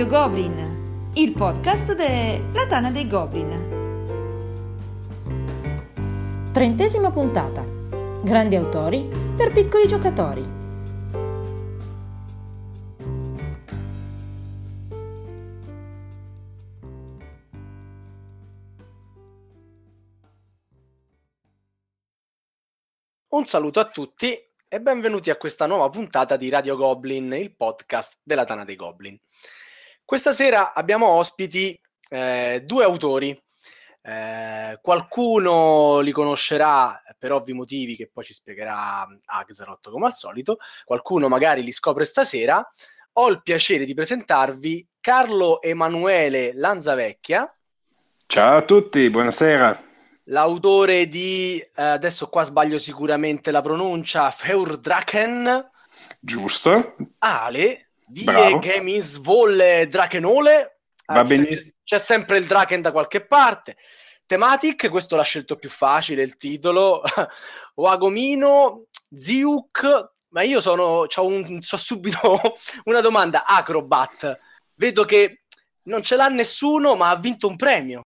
Radio Goblin, il podcast della Tana dei Goblin. Trentesima puntata. Grandi autori per piccoli giocatori. Un saluto a tutti e benvenuti a questa nuova puntata di Radio Goblin, il podcast della Tana dei Goblin. Questa sera abbiamo ospiti eh, due autori eh, qualcuno li conoscerà per ovvi motivi che poi ci spiegherà Axelot come al solito, qualcuno magari li scopre stasera. Ho il piacere di presentarvi Carlo Emanuele Lanzavecchia. Ciao a tutti, buonasera. L'autore di, eh, adesso qua sbaglio sicuramente la pronuncia, Feurdraken. Giusto. Ale, Die Gemis Volle Drakenole. Va benissimo c'è sempre il Draken da qualche parte. Thematic, questo l'ha scelto più facile il titolo. Wagomino, Ziuk, ma io sono, ho un, so subito una domanda. Acrobat, vedo che non ce l'ha nessuno, ma ha vinto un premio.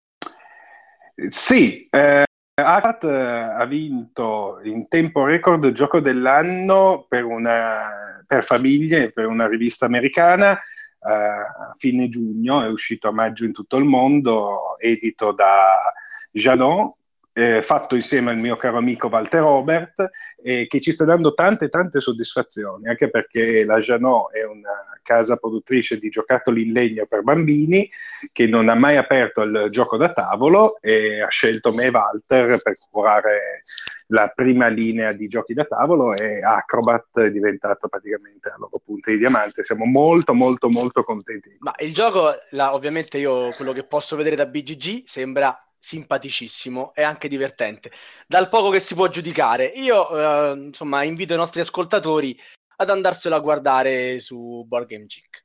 Sì, eh, Acrobat eh, ha vinto in tempo record il gioco dell'anno per, una, per famiglie, per una rivista americana eh, a fine giugno, è uscito a maggio in tutto il mondo, edito da Jalon, eh, fatto insieme al mio caro amico Walter Robert, eh, che ci sta dando tante tante soddisfazioni, anche perché la Janot è una casa produttrice di giocattoli in legno per bambini, che non ha mai aperto il gioco da tavolo e ha scelto me e Walter per curare la prima linea di giochi da tavolo e Acrobat è diventato praticamente la loro punta di diamante. Siamo molto molto molto contenti. Ma il gioco, la, ovviamente io quello che posso vedere da BGG sembra simpaticissimo e anche divertente. Dal poco che si può giudicare, io eh, insomma invito i nostri ascoltatori ad andarselo a guardare su Board Game Geek.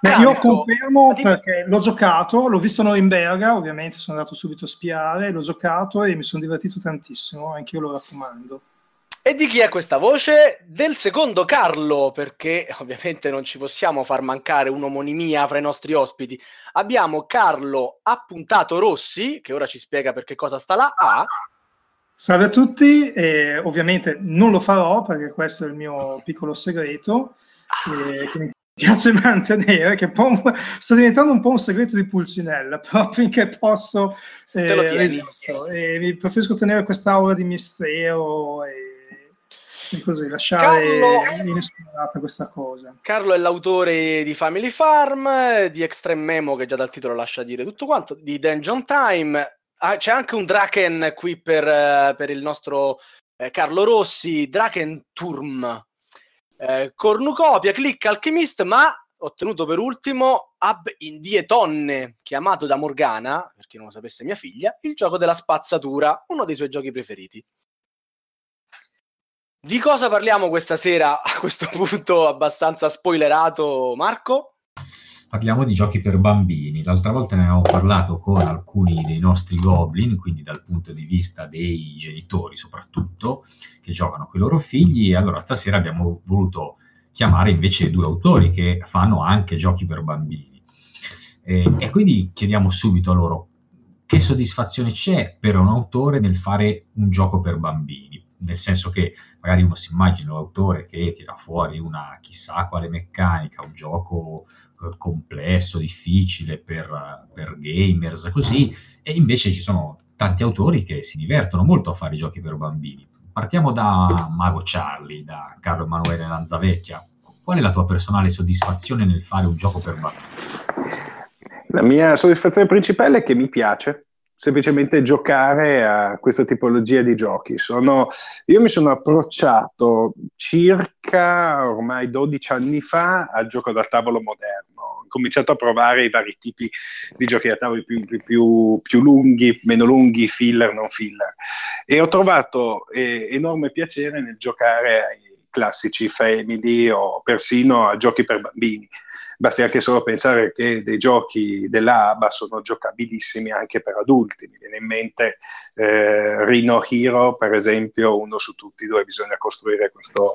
Beh, io confermo perché l'ho giocato, l'ho visto a Norimberga, ovviamente sono andato subito a spiare, l'ho giocato e mi sono divertito tantissimo, anche io lo raccomando. E di chi è questa voce? Del secondo Carlo, perché ovviamente non ci possiamo far mancare un'omonimia fra i nostri ospiti. Abbiamo Carlo Appuntato Rossi, che ora ci spiega perché cosa sta là. A. Salve a tutti, eh, ovviamente non lo farò perché questo è il mio piccolo segreto eh, che mi piace mantenere, che sta diventando un po' un segreto di Pulcinella, però finché posso eh, resisto. E preferisco tenere quest'aura di mistero e così lasciare Carlo... inesplorata questa cosa. Carlo è l'autore di Family Farm, di Extreme Memo, che già dal titolo lascia dire tutto quanto, di Dungeon Time. Ah, c'è anche un Draken qui per, uh, per il nostro eh, Carlo Rossi, Draken Turm. Eh, cornucopia, click alchemist, ma ottenuto per ultimo Ab in Die Tonne, chiamato da Morgana, per chi non lo sapesse mia figlia, il gioco della spazzatura, uno dei suoi giochi preferiti. Di cosa parliamo questa sera a questo punto abbastanza spoilerato, Marco? Parliamo di giochi per bambini. L'altra volta ne avevamo parlato con alcuni dei nostri goblin, quindi dal punto di vista dei genitori soprattutto, che giocano con i loro figli. E allora stasera abbiamo voluto chiamare invece due autori che fanno anche giochi per bambini. E, e quindi chiediamo subito a loro che soddisfazione c'è per un autore nel fare un gioco per bambini nel senso che magari uno si immagina l'autore che tira fuori una chissà quale meccanica, un gioco eh, complesso, difficile per, per, gamers, così, e invece ci sono tanti autori che si divertono molto a fare i giochi per bambini. Partiamo da Mago Charlie, da Carlo Emanuele Lanzavecchia. Qual è la tua personale soddisfazione nel fare un gioco per bambini? La mia soddisfazione principale è che mi piace, semplicemente giocare a questa tipologia di giochi. Sono, io mi sono approcciato circa ormai 12 anni fa al gioco da tavolo moderno. Ho cominciato a provare i vari tipi di giochi da tavolo più, più, più, più lunghi, meno lunghi, filler, non filler. E ho trovato eh, enorme piacere nel giocare ai classici family o persino a giochi per bambini Basti anche solo pensare che dei giochi dell'ABA sono giocabilissimi anche per adulti. Mi viene in mente eh, Rhino Hero, per esempio, uno su tutti dove bisogna costruire questo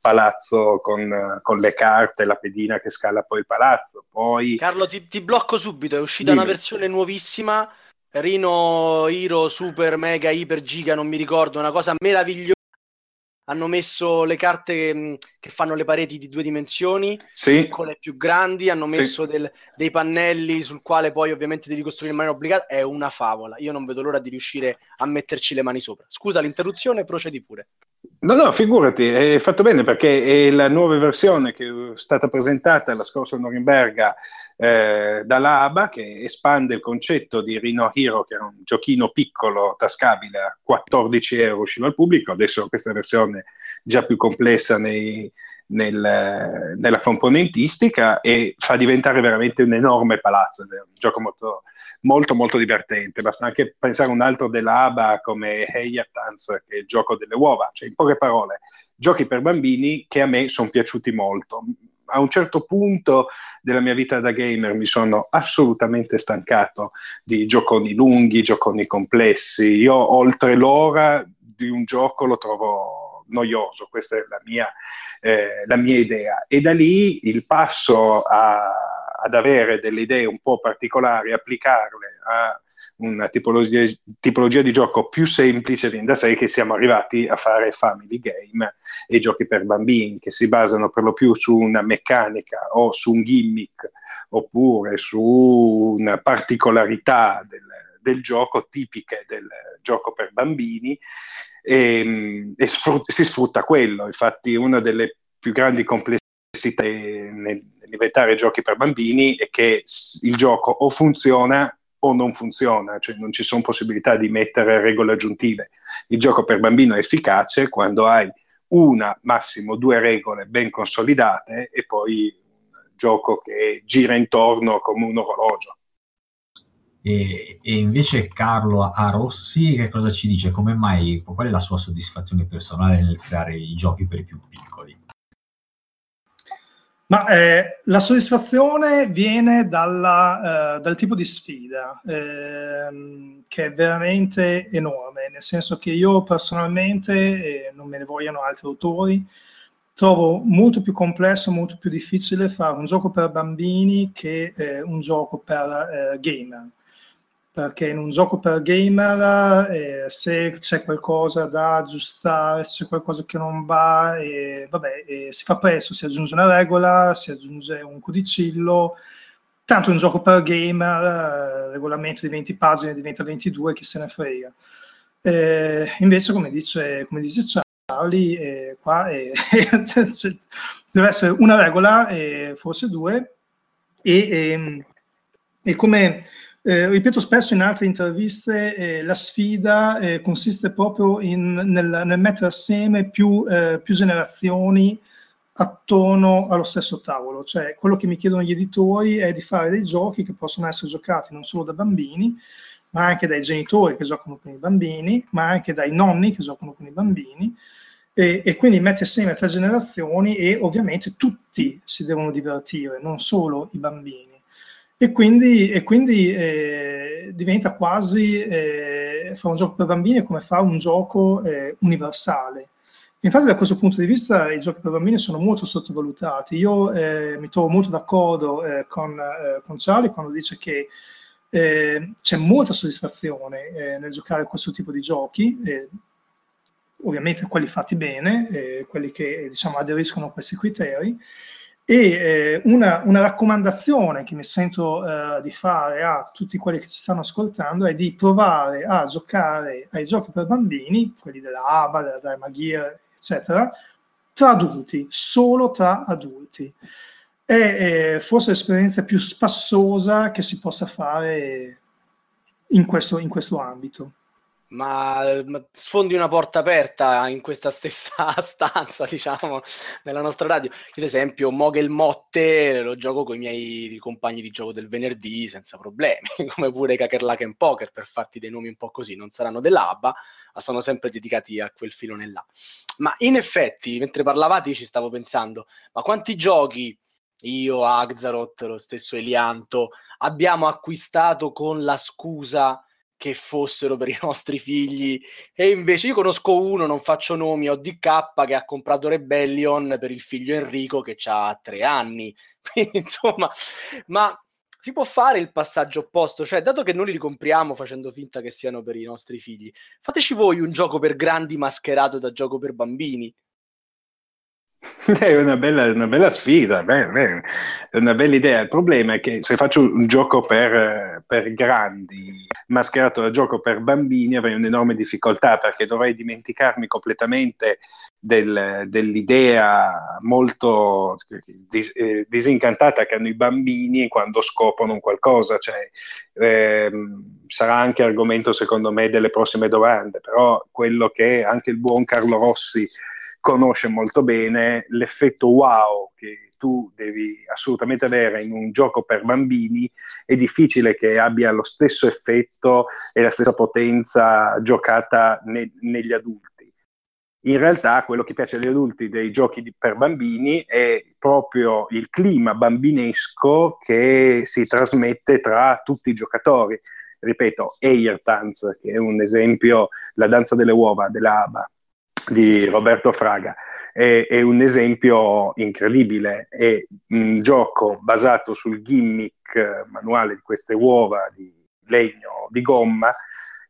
palazzo con, con, le carte, la pedina che scala poi il palazzo. Poi... Carlo, ti, ti blocco subito, è uscita Dimmi. una versione nuovissima, Rino, Hiro, Super, Mega, Iper, Giga, non mi ricordo, una cosa meravigliosa hanno messo le carte che, mm, che, fanno le pareti di due dimensioni, sì. piccole e più grandi, hanno messo sì. del, dei pannelli sul quale poi ovviamente devi costruire in maniera obbligata, è una favola. Io non vedo l'ora di riuscire a metterci le mani sopra. Scusa l'interruzione, procedi pure. No, no, figurati, è fatto bene perché è la nuova versione che è stata presentata la scorsa Norimberga eh, dalla ABA che espande il concetto di Rhino Hero, che era un giochino piccolo, tascabile, a 14 euro usciva al pubblico, adesso questa versione già più complessa nei, nel, nella componentistica e fa diventare veramente un enorme palazzo, è un gioco molto, molto, molto divertente. Basta anche pensare a un altro della ABA come Heiertanz, che è il gioco delle uova, cioè in poche parole, giochi per bambini che a me sono piaciuti molto. A un certo punto della mia vita da gamer mi sono assolutamente stancato di gioconi lunghi, gioconi complessi. Io oltre l'ora di un gioco lo trovo noioso, questa è la mia, eh, la mia idea. E da lì il passo a ad avere delle idee un po' particolari, applicarle a una tipologia, tipologia, di gioco più semplice, viene da sé che siamo arrivati a fare family game e giochi per bambini che si basano per lo più su una meccanica o su un gimmick oppure su una particolarità del, del gioco tipiche del gioco per bambini e, e sfrut- si sfrutta quello. Infatti una delle più grandi complessità nel, diventare giochi per bambini è che il gioco o funziona o non funziona, cioè non ci sono possibilità di mettere regole aggiuntive. Il gioco per bambino è efficace quando hai una, massimo due regole ben consolidate e poi un gioco che gira intorno come un orologio. E, e, invece Carlo A. Rossi che cosa ci dice? Come mai, qual è la sua soddisfazione personale nel creare i giochi per i più piccoli? Ma eh, la soddisfazione viene dalla, eh, dal tipo di sfida, eh, che è veramente enorme, nel senso che io personalmente, non me ne vogliono altri autori, trovo molto più complesso, molto più difficile fare un gioco per bambini che eh, un gioco per eh, gamer perché in un gioco per gamer eh, se c'è qualcosa da aggiustare, se c'è qualcosa che non va, eh, vabbè, eh, si fa presto, si aggiunge una regola, si aggiunge un codicillo, tanto un gioco per gamer, eh, regolamento di 20 pagine diventa 22, chi se ne frega. Eh, invece, come dice, come dice Charlie, eh, qua deve essere una regola, forse due, e, ehm, e come eh, ripeto spesso in altre interviste, eh, la sfida eh, consiste proprio in, nel, nel, mettere assieme più, eh, più, generazioni attorno allo stesso tavolo. Cioè, quello che mi chiedono gli editori è di fare dei giochi che possono essere giocati non solo da bambini, ma anche dai genitori che giocano con i bambini, ma anche dai nonni che giocano con i bambini. E, e quindi mette assieme tre generazioni e ovviamente tutti si devono divertire, non solo i bambini e quindi, e quindi eh, diventa quasi, eh, fa un gioco per bambini come fa un gioco eh, universale. Infatti da questo punto di vista i giochi per bambini sono molto sottovalutati. Io eh, mi trovo molto d'accordo eh, con, eh, con, Charlie quando dice che c'è molta soddisfazione nel giocare questo tipo di giochi, ovviamente quelli fatti bene, quelli che diciamo, aderiscono a questi criteri, e eh, una, una, raccomandazione che mi sento eh, di fare a tutti quelli che ci stanno ascoltando è di provare a giocare ai giochi per bambini, quelli della ABA, della Dharma Gear, eccetera, tra adulti, solo tra adulti. È eh, forse l'esperienza più spassosa che si possa fare in questo, in questo ambito ma, ma, sfondi una porta aperta in questa stessa stanza, diciamo, nella nostra radio. Io, ad esempio, Mogel Motte lo gioco con i miei compagni di gioco del venerdì senza problemi, come pure Kakerlaken Poker, per farti dei nomi un po' così. Non saranno dell'ABBA, ma sono sempre dedicati a quel filone là. Ma in effetti, mentre parlavate, io ci stavo pensando, ma quanti giochi io, Axaroth, lo stesso Elianto, abbiamo acquistato con la scusa che fossero per i nostri figli. E invece io conosco uno, non faccio nomi, ODK, che ha comprato Rebellion per il figlio Enrico che ha tre anni. Insomma, ma si può fare il passaggio opposto, cioè dato che noi li compriamo facendo finta che siano per i nostri figli, fateci voi un gioco per grandi mascherato da gioco per bambini. È una bella, una bella sfida, beh, beh, è una bella idea. Il problema è che se faccio un gioco per, per, grandi, mascherato da gioco per bambini, avrei un'enorme difficoltà perché dovrei dimenticarmi completamente del, dell'idea molto dis, eh, disincantata che hanno i bambini quando scoprono qualcosa. Cioè, eh, sarà anche argomento, secondo me, delle prossime domande, però quello che anche il buon Carlo Rossi conosce molto bene l'effetto wow che tu devi assolutamente avere in un gioco per bambini, è difficile che abbia lo stesso effetto e la stessa potenza giocata ne- negli adulti. In realtà quello che piace agli adulti dei giochi di- per bambini è proprio il clima bambinesco che si trasmette tra tutti i giocatori. Ripeto, Eirtanz, che è un esempio, la danza delle uova dell'ABA, di Roberto Fraga. È, è, un esempio incredibile, è un gioco basato sul gimmick manuale di queste uova di legno, di gomma,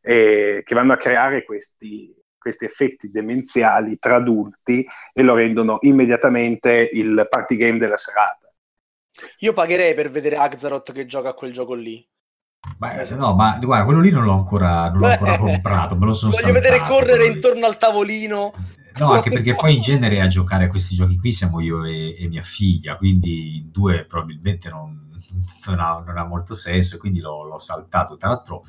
eh, che vanno a creare questi, questi effetti demenziali tra adulti e lo rendono immediatamente il party game della serata. Io pagherei per vedere Axaroth che gioca a quel gioco lì. Beh, no, ma guarda, quello lì non l'ho ancora, non l'ho ancora comprato, me lo sono Voglio saltato, vedere correre intorno al tavolino. No, anche perché poi in genere a giocare a questi giochi qui siamo io e, e mia figlia, quindi due probabilmente non, non, ha, non ha, molto senso e quindi l'ho, l'ho saltato. Tra l'altro,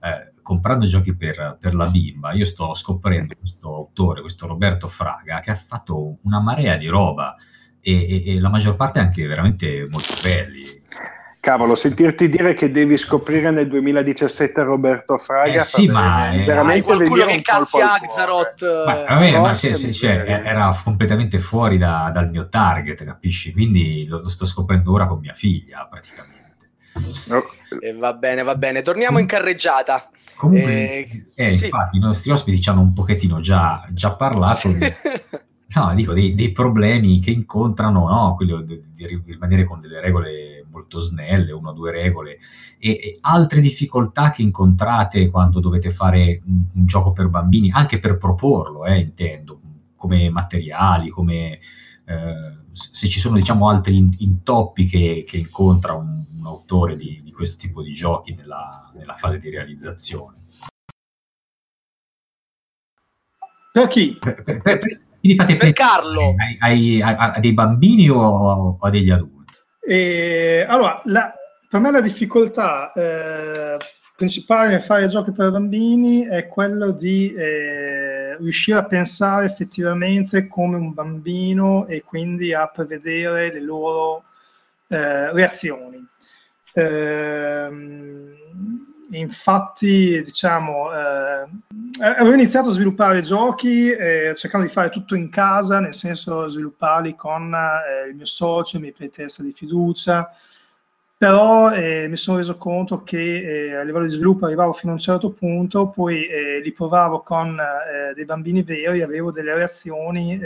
eh, comprando giochi per, per, la bimba, io sto scoprendo questo autore, questo Roberto Fraga, che ha fatto una marea di roba e, e, e la maggior parte anche veramente molto belli. Cavolo, sentirti dire che devi scoprire nel 2017 Roberto Fraga. Eh sì, ma è... veramente qualcuno che cazzi Axaroth. Ma, vabbè, ma se, se, cioè, era completamente fuori da, dal mio target, capisci? Quindi lo, lo, sto scoprendo ora con mia figlia, praticamente. E va bene, va bene. Torniamo in carreggiata. Comunque, eh, eh, sì. infatti, i nostri ospiti ci hanno un pochettino già, già parlato. Sì. Di... No, dico dei, dei, problemi che incontrano, no? Quello di, di rimanere con delle regole molto snelle, una o due regole, e, e, altre difficoltà che incontrate quando dovete fare un, un gioco per bambini, anche per proporlo, eh, intendo, come materiali, come eh, se ci sono diciamo altri intoppi che, che incontra un, un autore di, di, questo tipo di giochi nella, nella fase di realizzazione. Per chi? Per, per, per, per Carlo. Ai, ai, a, dei bambini o, o a degli adulti? E, allora, la, per me la difficoltà eh, principale nel fare giochi per bambini è quello di eh, riuscire a pensare effettivamente come un bambino e quindi a prevedere le loro eh, reazioni. Ehm, infatti, diciamo, eh, avevo iniziato a sviluppare giochi eh, cercando di fare tutto in casa, nel senso svilupparli con eh, il mio socio, i miei playtester di fiducia, però eh, mi sono reso conto che eh, a livello di sviluppo arrivavo fino a un certo punto, poi eh, li provavo con dei bambini veri, avevo delle reazioni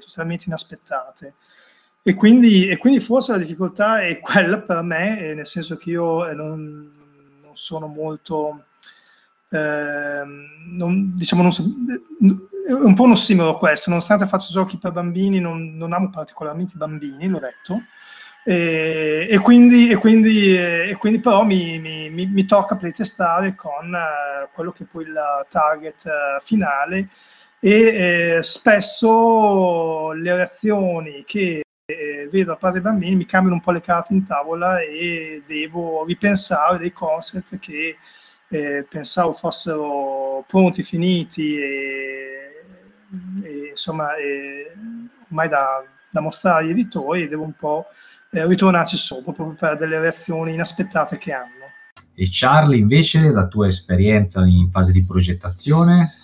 totalmente inaspettate. E quindi, e quindi, forse la difficoltà è quella per me, nel senso che io non, non sono molto, eh, non, diciamo, non è un po' uno simile questo, nonostante faccia giochi per bambini, non, non amo particolarmente i bambini, l'ho detto, e, e, quindi, e, quindi, e quindi, però mi, mi, mi, tocca playtestare con uh, quello che è poi il target uh, finale. E eh, spesso le reazioni che vedo da parte dei bambini mi cambiano un po' le carte in tavola e devo ripensare dei concept che eh, pensavo fossero pronti, finiti e, e insomma e, ormai da, da, mostrare agli editori e devo un po' eh, ritornarci sopra proprio per delle reazioni inaspettate che hanno. E Charlie invece la tua esperienza in fase di progettazione?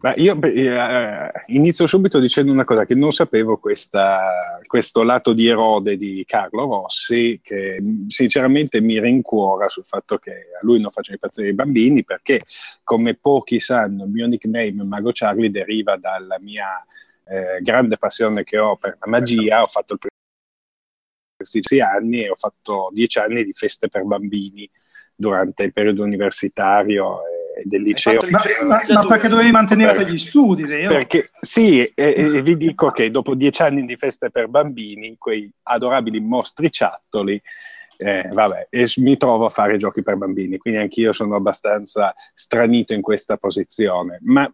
Ma io eh, inizio subito dicendo una cosa, che non sapevo questa, questo lato di erode di Carlo Rossi, che sinceramente mi rincuora sul fatto che a lui non facciano impazzire i bambini, perché come pochi sanno il mio nickname Mago Charlie deriva dalla mia eh, grande passione che ho per la magia, ho fatto il questi anni e ho fatto dieci anni di feste per bambini durante il periodo universitario del liceo. Ma, ma, ma, perché dovevi mantenere gli studi, vero? Perché, sì, e, e, vi dico che dopo dieci anni di feste per bambini, quei adorabili mostriciattoli, eh, vabbè, e mi trovo a fare giochi per bambini, quindi anch'io sono abbastanza stranito in questa posizione. Ma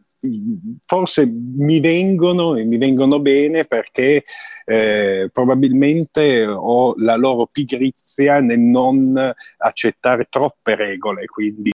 forse mi vengono e mi vengono bene perché eh, probabilmente ho la loro pigrizia nel non accettare troppe regole, quindi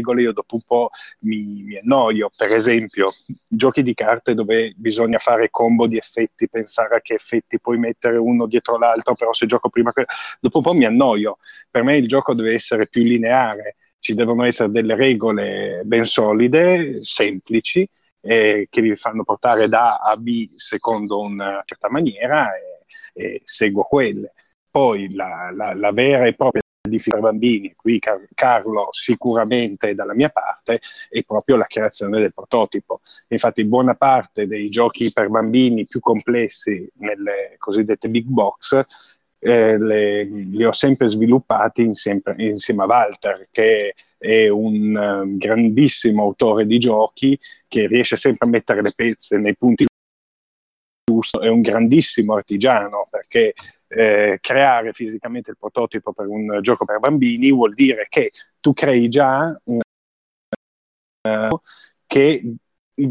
regole io dopo un po' mi, mi, annoio. Per esempio, giochi di carte dove bisogna fare combo di effetti, pensare a che effetti puoi mettere uno dietro l'altro, però se gioco prima, dopo un po' mi annoio. Per me il gioco deve essere più lineare, ci devono essere delle regole ben solide, semplici, eh, che vi fanno portare da A a B secondo una certa maniera e, e seguo quelle. Poi la, la, la vera e propria difficile per bambini, qui Car- Carlo sicuramente è dalla mia parte, è proprio la creazione del prototipo. Infatti buona parte dei giochi per bambini più complessi nelle cosiddette big box eh, le, li ho sempre sviluppati insieme, insieme, a Walter, che è un um, grandissimo autore di giochi che riesce sempre a mettere le pezze nei punti giusti, è un grandissimo artigiano perché eh, creare fisicamente il prototipo per un gioco per bambini vuol dire che tu crei già un uh, che i,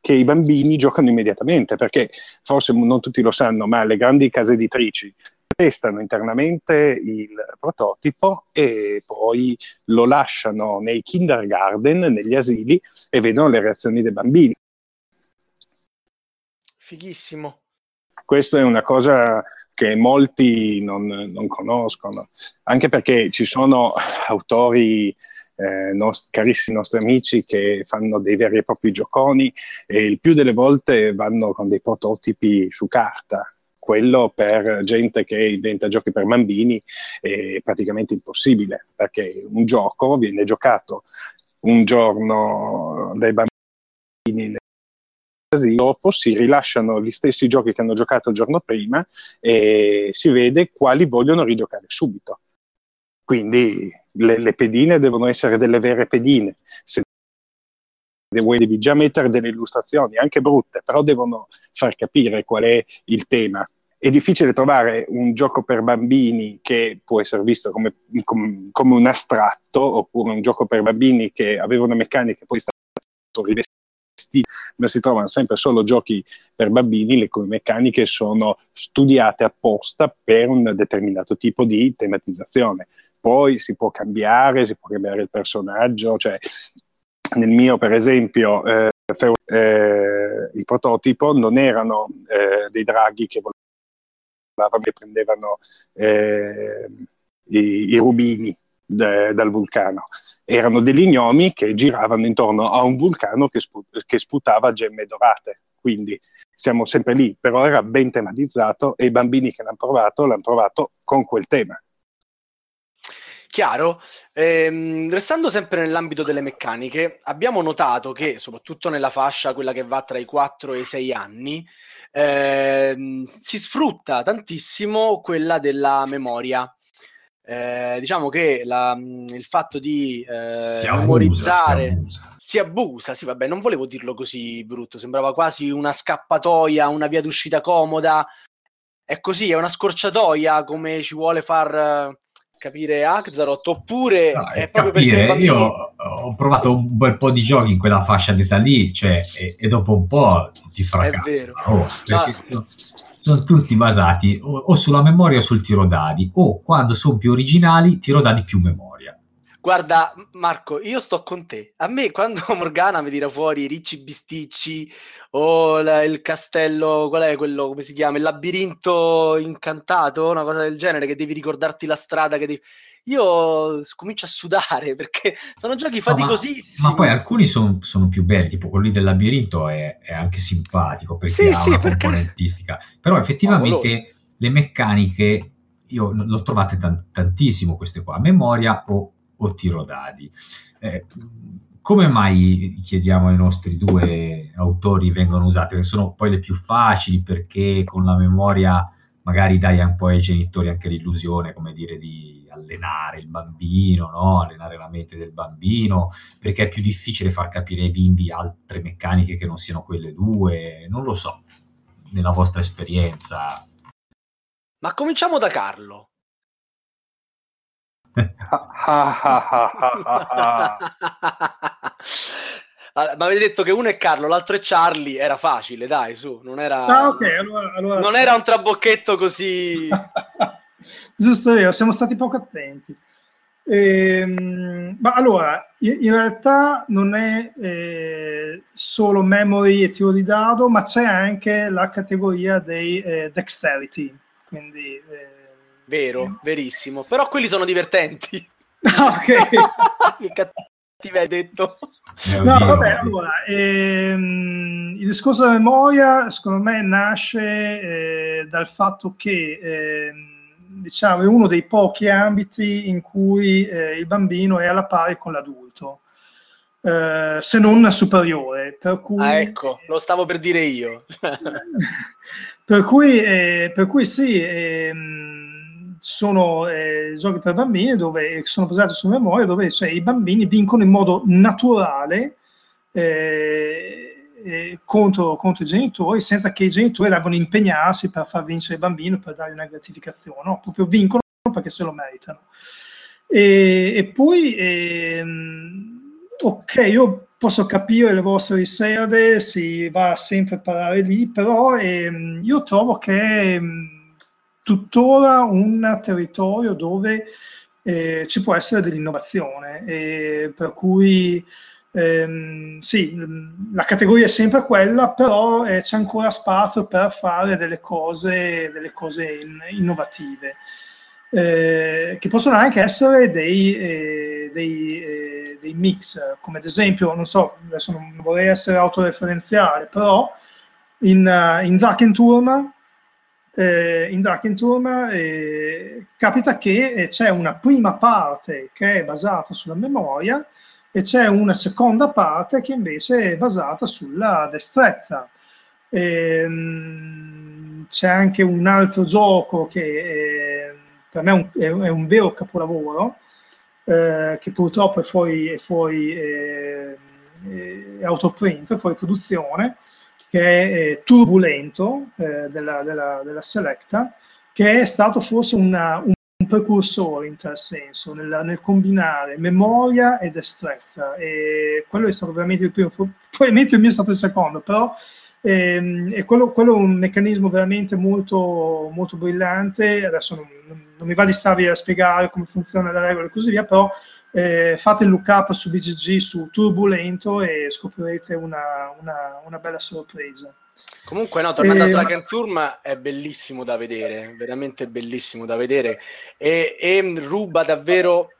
che i bambini giocano immediatamente, perché forse non tutti lo sanno, ma le grandi case editrici testano internamente il prototipo e poi lo lasciano nei kindergarten, negli asili e vedono le reazioni dei bambini. Fighissimo. Questa è una cosa che molti non, non conoscono, anche perché ci sono autori eh, nost- carissimi nostri amici che fanno dei veri e propri gioconi e il più delle volte vanno con dei prototipi su carta. Quello per gente che inventa giochi per bambini è praticamente impossibile perché un gioco viene giocato un giorno dai bambini dopo si rilasciano gli stessi giochi che hanno giocato il giorno prima e si vede quali vogliono rigiocare subito. Quindi le, le pedine devono essere delle vere pedine. Se devi già mettere delle illustrazioni, anche brutte, però devono far capire qual è il tema. È difficile trovare un gioco per bambini che può essere visto come, come, come un astratto, oppure un gioco per bambini che aveva una meccanica e poi è stato rivestito ma si trovano sempre solo giochi per bambini le cui meccaniche sono studiate apposta per un determinato tipo di tematizzazione. Poi si può cambiare, si può cambiare il personaggio, cioè nel mio per esempio eh, eh, il prototipo non erano eh, dei draghi che volavano e prendevano eh, i, i rubini de, dal vulcano. Erano degli gnomi che giravano intorno a un vulcano che, spu- che sputava gemme dorate. Quindi siamo sempre lì, però era ben tematizzato e i bambini che l'hanno provato l'hanno provato con quel tema. Chiaro. Ehm, restando sempre nell'ambito delle meccaniche, abbiamo notato che, soprattutto nella fascia, quella che va tra i 4 e i 6 anni, ehm, si sfrutta tantissimo quella della memoria. Eh, diciamo che la, il fatto di eh, si memorizzare abusa, si, abusa. si abusa, sì, vabbè, non volevo dirlo così brutto, sembrava quasi una scappatoia, una via d'uscita comoda. È così, è una scorciatoia come ci vuole far capire Axaroth oppure no, è proprio capire, bambini... io ho provato un bel po' di giochi in quella fascia d'età lì cioè, e, e, dopo un po' ti fracassa oh, no. sono tutti basati o, o, sulla memoria o sul tiro dadi o quando sono più originali tiro dadi più memoria Guarda, Marco, io sto con te. A me, quando Morgana mi tira fuori i ricci bisticci o la, il castello, qual è quello, come si chiama? Il labirinto incantato, una cosa del genere, che devi ricordarti la strada, che devi... Io comincio a sudare perché sono giochi faticosissimi. No, ma, ma, poi alcuni son, sono più belli, tipo quello del labirinto è, è anche simpatico perché sì, ha sì, una perché... componentistica. Però effettivamente oh, le meccaniche io l'ho trovate t- tantissimo queste qua, a memoria o o tiro dadi. Eh, come mai chiediamo ai nostri due autori vengono usate? Perché sono poi le più facili perché con la memoria magari dai un po' ai genitori anche l'illusione, come dire, di allenare il bambino, no? allenare la mente del bambino, perché è più difficile far capire ai bimbi altre meccaniche che non siano quelle due, non lo so, nella vostra esperienza. Ma cominciamo da Carlo. Ma avete detto che uno è Carlo, l'altro è Charlie, era facile, dai, su, non era, ah, okay, allora, allora... Non era un trabocchetto così... Giusto io, siamo stati poco attenti. Ehm, ma allora, in, realtà non è eh, solo memory e tiro di dado, ma c'è anche la categoria dei eh, dexterity, quindi... Eh, Vero, verissimo. Però quelli sono divertenti. ok. che cattivo hai detto. No, vabbè, allora, ehm, il discorso della memoria secondo me nasce eh, dal fatto che eh, diciamo, è uno dei pochi ambiti in cui eh, il bambino è alla pari con l'adulto. Uh, se non superiore. Per cui, ah, ecco, lo stavo per dire io. per, cui, eh, per cui sì, ehm, sono eh, giochi per bambini dove sono basati su memoria, dove cioè, i bambini vincono in modo naturale eh, eh, contro, contro, i genitori senza che i genitori debbano impegnarsi per far vincere il bambino, per dargli una gratificazione, no? proprio vincono perché se lo meritano. E, e poi, ehm, ok, io posso capire le vostre riserve, si va sempre a parlare lì, però ehm, io trovo che ehm, tuttora un territorio dove eh, ci può essere dell'innovazione, e per cui ehm, sì, la categoria è sempre quella, però eh, c'è ancora spazio per fare delle cose, delle cose in, innovative. Eh, che possono anche essere dei, eh, dei, eh, dei, mix, come ad esempio, non so, adesso non vorrei essere autoreferenziale, però in, in Drakenturm eh, in Drakenturm eh, capita che eh, c'è una prima parte che è basata sulla memoria e c'è una seconda parte che invece è basata sulla destrezza. Ehm, c'è anche un altro gioco che eh, per me è un, è, è un, vero capolavoro, eh, che purtroppo è fuori, è fuori eh, autoprint, fuori produzione, che è eh, turbulento eh, della, della, della, Selecta, che è stato forse una, un, precursore in tal senso, nel, nel, combinare memoria e destrezza. E quello è stato veramente il primo, probabilmente il mio è stato il secondo, però ehm, è quello, quello, è un meccanismo veramente molto, molto brillante. Adesso non, non, mi va di starvi a spiegare come funziona la regola e così via, però eh, fate il lookup su BGG su Turbulento e scoprirete una, una, una bella sorpresa. Comunque, no, tornando eh, a Dragon Turm è bellissimo da vedere, veramente bellissimo da vedere e, e, ruba davvero.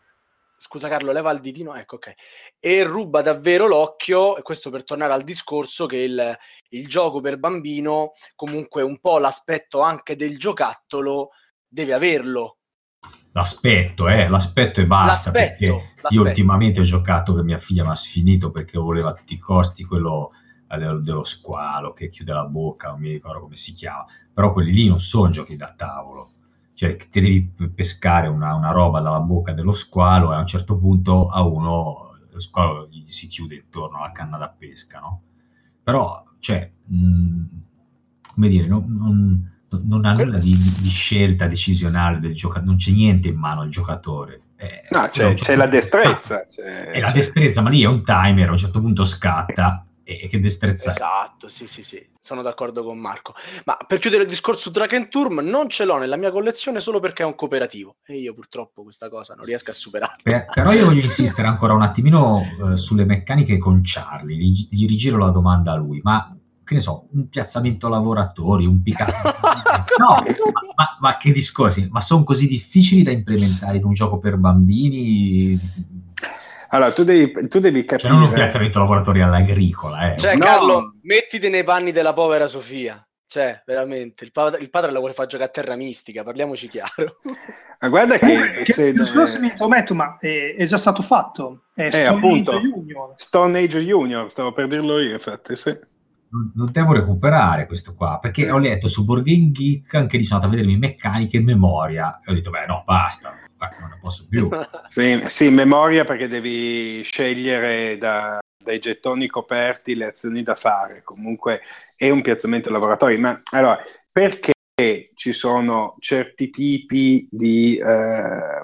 Scusa Carlo, leva il ditino, ecco ok. E ruba davvero l'occhio, e questo per tornare al discorso che il, il gioco per bambino, comunque un po' l'aspetto anche del giocattolo deve averlo, l'aspetto, eh, l'aspetto e basta. L'aspetto, perché l'aspetto. io ultimamente ho giocato per mia figlia, ma sfinito perché voleva a tutti i costi quello eh, dello, dello, squalo che chiude la bocca, non mi ricordo come si chiama. Però quelli lì non sono giochi da tavolo. Cioè, ti devi pescare una, una roba dalla bocca dello squalo e a un certo punto a uno lo squalo gli si chiude intorno alla canna da pesca, no? Però, cioè, mh, come dire, non, non non ha nulla di, di, scelta decisionale del giocatore, non c'è niente in mano al giocatore. Eh, no, c'è, c'è, la destrezza. C'è, è la destrezza, ma lì è un timer, a un certo punto scatta e che destrezza Esatto, sì, sì, sì, sono d'accordo con Marco. Ma per chiudere il discorso su Drakenturm, non ce l'ho nella mia collezione solo perché è un cooperativo e io purtroppo questa cosa non riesco a superare. Per- però io voglio insistere ancora un attimino eh, sulle meccaniche con Charlie, gli, gli rigiro la domanda a lui, ma che ne so, un piazzamento lavoratori, un pick no, ma, ma, ma, che discorsi, ma sono così difficili da implementare in un gioco per bambini? Allora, tu devi, tu devi capire... Cioè, non un piazzamento lavoratori all'agricola, eh. Cioè, no. Carlo, mettiti nei panni della povera Sofia. Cioè, veramente, il padre, il padre la vuole far giocare a terra mistica, parliamoci chiaro. Ma guarda che... Eh, se non se mi intrometto, ma è, è, già stato fatto. È eh, Stone appunto, Age Junior. Stone Age Junior, stavo per dirlo io, infatti, sì. Non devo recuperare questo qua, perché ho letto su Board Game Geek, anche lì sono andato a vedermi meccaniche e memoria, e ho detto, beh, no, basta non ne posso più. sì, sì, memoria perché devi scegliere da, dai gettoni coperti le azioni da fare. Comunque è un piazzamento laboratorio. Ma allora, perché ci sono certi tipi di, eh,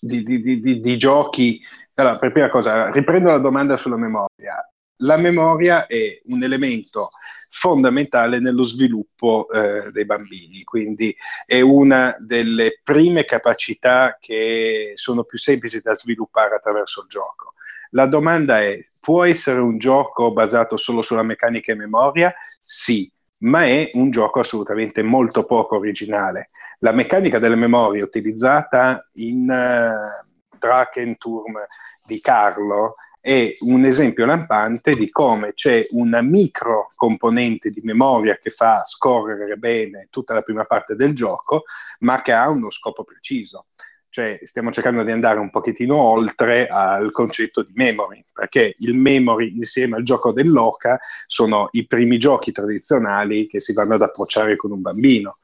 di, di, di giochi? Allora, per prima cosa, riprendo la domanda sulla memoria la memoria è un elemento fondamentale nello sviluppo eh, dei bambini, quindi è una delle prime capacità che sono più semplici da sviluppare attraverso il gioco. La domanda è, può essere un gioco basato solo sulla meccanica e memoria? Sì, ma è un gioco assolutamente molto poco originale. La meccanica delle memorie utilizzata in uh, Drakenturm di Carlo è un esempio lampante di come c'è una micro componente di memoria che fa scorrere bene tutta la prima parte del gioco, ma che ha uno scopo preciso. Cioè, stiamo cercando di andare un pochettino oltre al concetto di memory, perché il memory insieme al gioco dell'oca sono i primi giochi tradizionali che si vanno ad approcciare con un bambino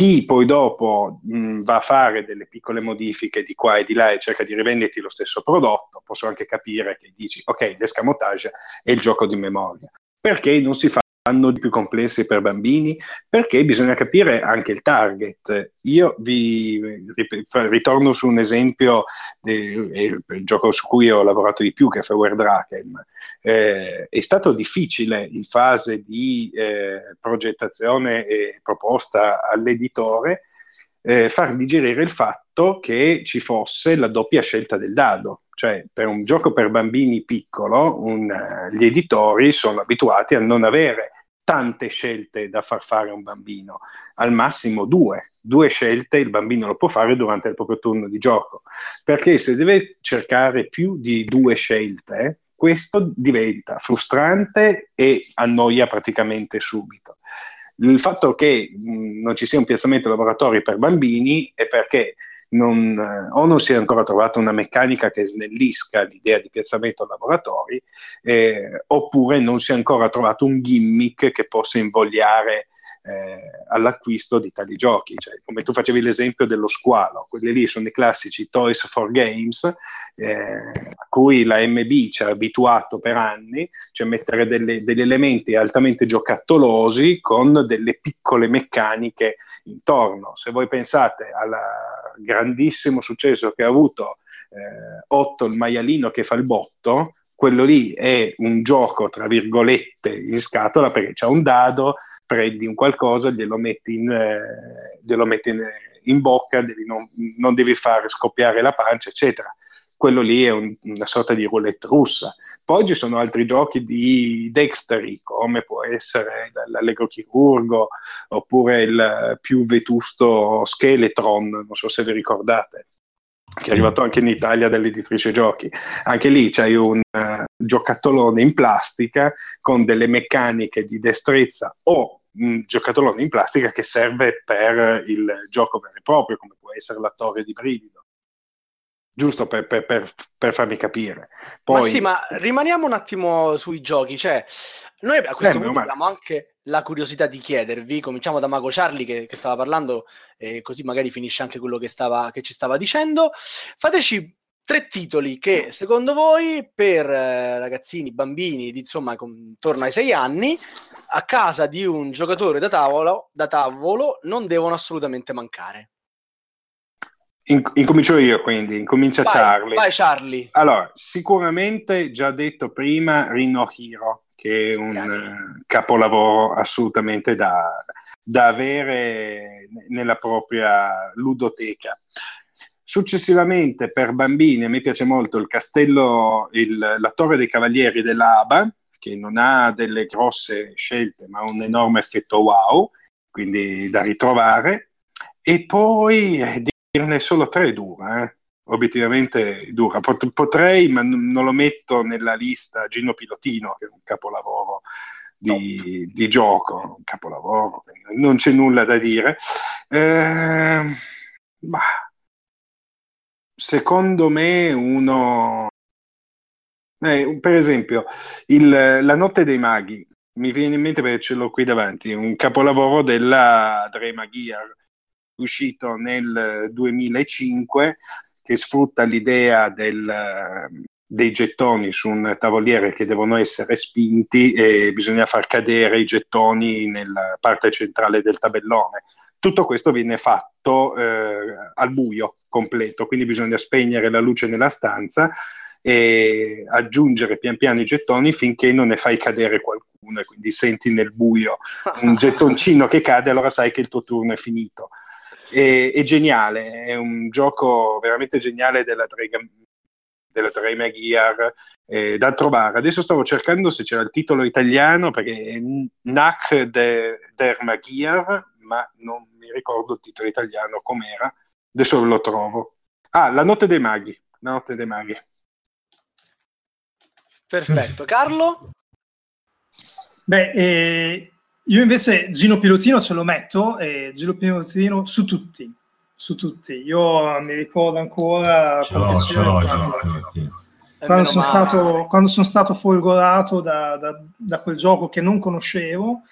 chi poi dopo mh, va a fare delle piccole modifiche di qua e di là e cerca di rivenderti lo stesso prodotto, posso anche capire che dici ok, l'escamotage è il gioco di memoria. Perché non si fa hanno più complessi per bambini, perché bisogna capire anche il target. Io vi ritorno su un esempio del gioco su cui ho lavorato di più, che è Feuer Draken. Eh, è stato difficile in fase di eh, progettazione e proposta all'editore eh, far digerire il fatto che ci fosse la doppia scelta del dado. Cioè, per un gioco per bambini piccolo, un, uh, gli editori sono abituati a non avere tante scelte da far fare a un bambino, al massimo due. Due scelte il bambino lo può fare durante il proprio turno di gioco, perché se deve cercare più di due scelte, questo diventa frustrante e annoia praticamente subito. Il fatto che mh, non ci sia un piazzamento laboratorio per bambini è perché non, o non si è ancora trovata una meccanica che snellisca l'idea di piazzamento laboratori, eh, oppure non si è ancora trovato un gimmick che possa invogliare eh, all'acquisto di tali giochi. Cioè, come tu facevi l'esempio dello squalo, quelli lì sono i classici Toys for Games, eh, a cui la MB ci ha abituato per anni, cioè mettere delle, degli elementi altamente giocattolosi con delle piccole meccaniche intorno. Se voi pensate al grandissimo successo che ha avuto eh, Otto il maialino che fa il botto, quello lì è un gioco tra virgolette in scatola perché c'è un dado, prendi un qualcosa, glielo metti in, eh, glielo metti in, in bocca, devi non, non, devi fare scoppiare la pancia, eccetera. Quello lì è un, una sorta di roulette russa. Poi ci sono altri giochi di dextery, come può essere l'Allegro Chirurgo, oppure il più vetusto Skeletron, non so se vi ricordate che è arrivato anche in Italia dall'editrice giochi. Anche lì c'hai un uh, giocattolone in plastica con delle meccaniche di destrezza o un giocattolone in plastica che serve per il gioco vero e proprio, come può essere la torre di brivido. Giusto per, per, per, per farmi capire. Poi... Ma sì, ma rimaniamo un attimo sui giochi. Cioè, noi a questo eh, punto abbiamo anche la curiosità di chiedervi, cominciamo da Mago Charlie che, che stava parlando, eh, così magari finisce anche quello che, stava, che ci stava dicendo. Fateci tre titoli che secondo voi per eh, ragazzini, bambini di insomma intorno ai sei anni a casa di un giocatore da tavolo, da tavolo non devono assolutamente mancare. In, incomincio io quindi, incomincia vai, Charlie. Vai Charlie. Allora, sicuramente già detto prima Rino Hero, che è un eh, capolavoro assolutamente da, da avere nella propria ludoteca. Successivamente per bambini a me piace molto il castello, il, la Torre dei Cavalieri dell'Aba, che non ha delle grosse scelte ma un enorme effetto wow, quindi da ritrovare. E poi eh, dirne solo tre dura, eh. obiettivamente dura. Pot- potrei, ma n- non lo metto nella lista, Gino Pilotino, che è un capolavoro di, di gioco, un capolavoro, non c'è nulla da dire. Eh, ma secondo me uno... Eh, per esempio, il, La notte dei maghi, mi viene in mente perché ce l'ho qui davanti, un capolavoro della Drema Gear, uscito nel 2005, che sfrutta l'idea del, dei gettoni su un tavoliere che devono essere spinti e bisogna far cadere i gettoni nella parte centrale del tabellone tutto questo viene fatto eh, al buio completo, quindi bisogna spegnere la luce nella stanza e aggiungere pian piano i gettoni finché non ne fai cadere qualcuno e quindi senti nel buio un gettoncino che cade, allora sai che il tuo turno è finito. E, è geniale, è un gioco veramente geniale della Dragon, della Drema Gear eh, da trovare. Adesso stavo cercando se c'era il titolo italiano perché è NAC de, Derma Gear, ma non mi ricordo il titolo italiano com'era, adesso lo trovo. Ah, La notte dei maghi, La notte dei maghi. Perfetto, Carlo? Beh, eh, io invece Gino Pilotino ce lo metto, eh, Gino Pilotino su tutti, su tutti. Io mi ricordo ancora ce l'ho, ce l'ho, quando, quando, sono stato, quando, sono stato, folgorato da, da, da, quel gioco che non conoscevo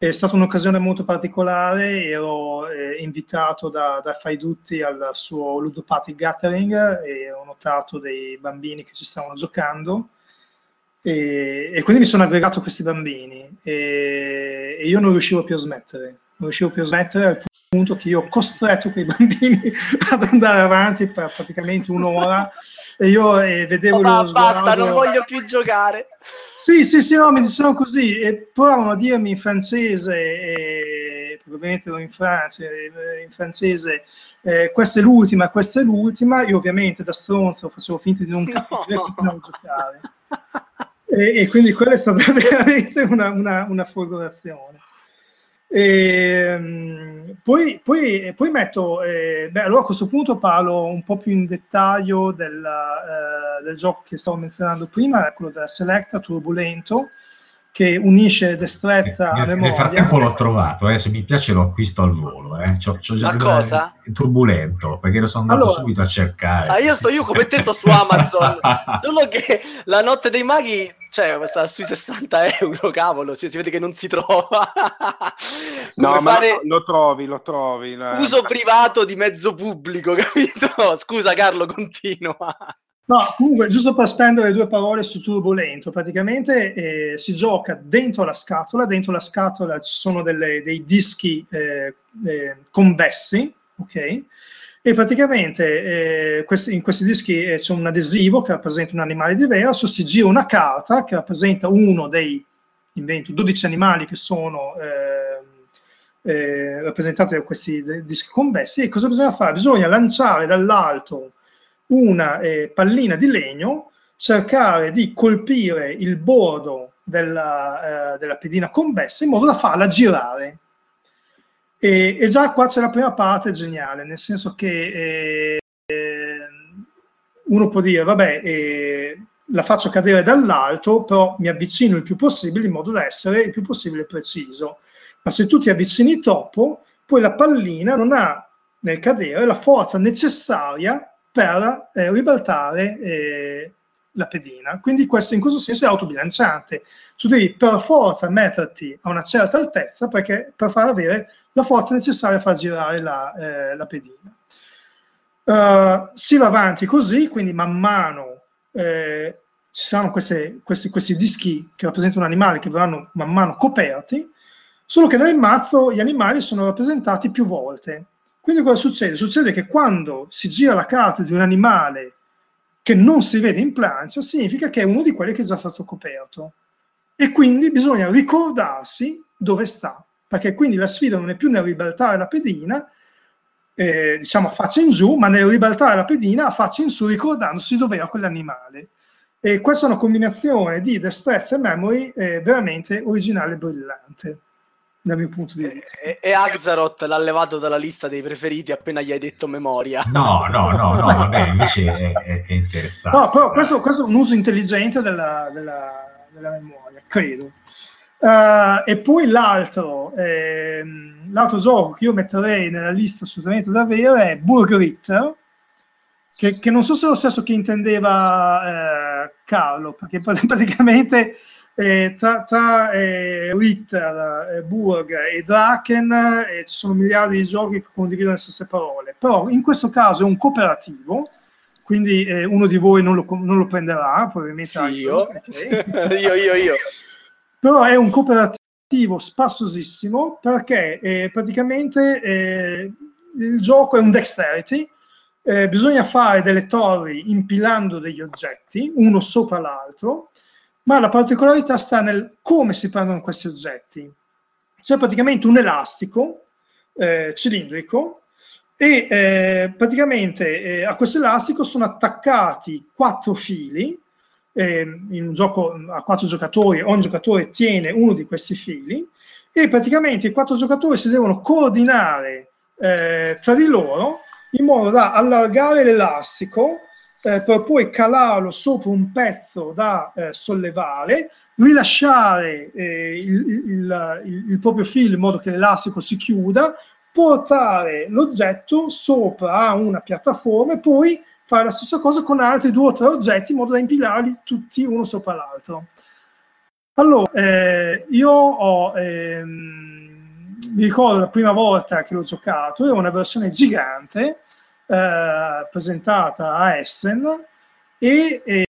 è stata un'occasione molto particolare, ero eh, invitato da, da Faidutti al suo Ludopathic Gathering e ho notato dei bambini che ci stavano giocando. E, e quindi mi sono aggregato a questi bambini. E, e, io non riuscivo più a smettere, non riuscivo più a smettere punto che io ho costretto quei bambini ad andare avanti per praticamente un'ora e io eh, vedevo oh, ma basta, non voglio più giocare sì, sì, sì, no, mi dicevano così e provavano a dirmi in francese, e, probabilmente ero in Francia, eh, in francese, eh, questa è l'ultima, questa è l'ultima, io ovviamente da stronzo facevo finta di non capire no. come giocare. E, e, quindi quella è stata veramente una, una, una folgorazione. E, um, poi, poi, poi, metto, eh, beh, allora a questo punto parlo un po' più in dettaglio del, eh, del gioco che stavo menzionando prima, quello della Selecta Turbulento, che unisce destrezza a memoria. Nel frattempo l'ho trovato, eh, se mi piace lo acquisto al volo. Eh. C'ho, c'ho già Ma cosa? Turbulento, perché lo sono andato allora, subito a cercare. Ah, io sto io come te sto su Amazon, solo che la notte dei maghi, cioè, sta sui 60 euro, cavolo, cioè, si vede che non si trova. no, ma fare... lo trovi, lo trovi. Uso privato di mezzo pubblico, capito? Scusa Carlo, continua. No, comunque, giusto per spendere due parole su Turbolento, praticamente eh, si gioca dentro la scatola, dentro la scatola ci sono delle, dei dischi eh, eh, convessi, ok? E praticamente eh, questi, in questi dischi eh, c'è un adesivo che rappresenta un animale diverso, si gira una carta che rappresenta uno dei, invento, 12 animali che sono eh, rappresentati da questi dischi convessi e cosa bisogna fare? Bisogna lanciare dall'alto una eh, pallina di legno, cercare di colpire il bordo della, eh, della pedina convessa in modo da farla girare. E, e, già qua c'è la prima parte geniale, nel senso che eh, uno può dire, vabbè, eh, la faccio cadere dall'alto, però mi avvicino il più possibile in modo da essere il più possibile preciso. Ma se tu ti avvicini troppo, poi la pallina non ha nel cadere la forza necessaria per eh, ribaltare eh, la pedina. Quindi questo in questo senso è autobilanciante. Tu devi per forza metterti a una certa altezza perché, per far avere la forza necessaria a far girare la, eh, la pedina. Uh, si va avanti così, quindi man mano eh, ci saranno queste, questi, questi dischi che rappresentano animali che verranno man mano coperti, solo che nel mazzo gli animali sono rappresentati più volte. Quindi cosa succede? Succede che quando si gira la carta di un animale che non si vede in plancia, significa che è uno di quelli che è già stato coperto. e quindi bisogna ricordarsi dove sta, perché quindi la sfida non è più nel ribaltare la pedina, eh, diciamo a faccia in giù, ma nel ribaltare la pedina a faccia in su ricordandosi dove era quell'animale. E questa è una combinazione di destrezza e memory eh, veramente originale e brillante dal mio punto di vista. E, e Axaroth l'ha levato dalla lista dei preferiti appena gli hai detto memoria. No, no, no, no, vabbè, invece è, è interessante. No, però questo, questo, è un uso intelligente della, della, della memoria, credo. Uh, e poi l'altro, ehm, l'altro gioco che io metterei nella lista assolutamente da avere è Burgritter, che, che non so se è lo stesso che intendeva eh, Carlo, perché praticamente eh, tra, tra eh, Ritter, eh, Burg e Draken eh, ci sono miliardi di giochi che condividono le stesse parole, però in questo caso è un cooperativo, quindi eh, uno di voi non lo, non lo prenderà, probabilmente sì, io. io, io, io. Però è un cooperativo spassosissimo perché eh, praticamente il gioco è un dexterity, bisogna fare delle torri impilando degli oggetti, uno sopra l'altro, ma la particolarità sta nel come si prendono questi oggetti. C'è praticamente un elastico eh, cilindrico e eh, praticamente eh, a questo elastico sono attaccati quattro fili. Ehm, in un gioco a quattro giocatori, ogni giocatore tiene uno di questi fili e praticamente i quattro giocatori si devono coordinare eh, tra di loro in modo da allargare l'elastico eh, per poi calarlo sopra un pezzo da eh, sollevare, rilasciare eh, il, il, il, il, proprio filo in modo che l'elastico si chiuda, portare l'oggetto sopra una piattaforma e poi fare la stessa cosa con altri due o tre oggetti in modo da impilarli tutti uno sopra l'altro. Allora, eh, io ho, ehm, mi ricordo la prima volta che l'ho giocato, era una versione gigante, eh, presentata a Essen e, e,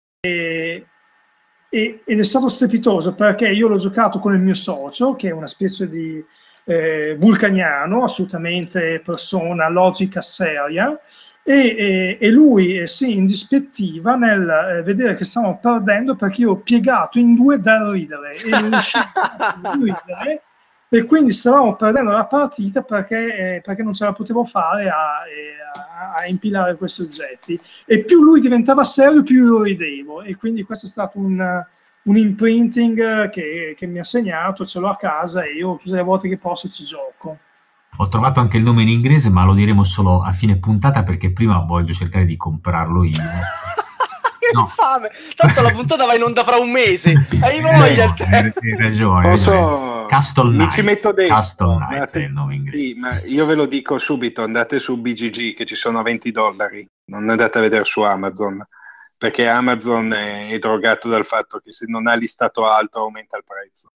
e, ed è stato strepitoso perché io l'ho giocato con il mio socio, che è una specie di eh, vulcaniano, assolutamente persona logica seria, e, e, lui eh, si indispettiva nel eh, vedere che stavamo perdendo perché io ho piegato in due da ridere e non riuscivo a ridere e quindi stavamo perdendo la partita perché, eh, perché non ce la potevo fare a, eh, a, a, impilare questi oggetti e più lui diventava serio più io ridevo e quindi questo è stato un, un imprinting che, che, mi ha segnato, ce l'ho a casa e io tutte le volte che posso ci gioco. Ho trovato anche il nome in inglese ma lo diremo solo a fine puntata perché prima voglio cercare di comprarlo io. che no. infame! Tanto la puntata va in onda fra un mese. Hai voglia? Hai ragione. Posso... Castle Mi ci metto dentro. Castle Knights è il nome inglese. Sì, ma io ve lo dico subito, andate su BGG che ci sono 20 dollari, non andate a vedere su Amazon, perché Amazon è, è drogato dal fatto che se non ha listato alto aumenta il prezzo.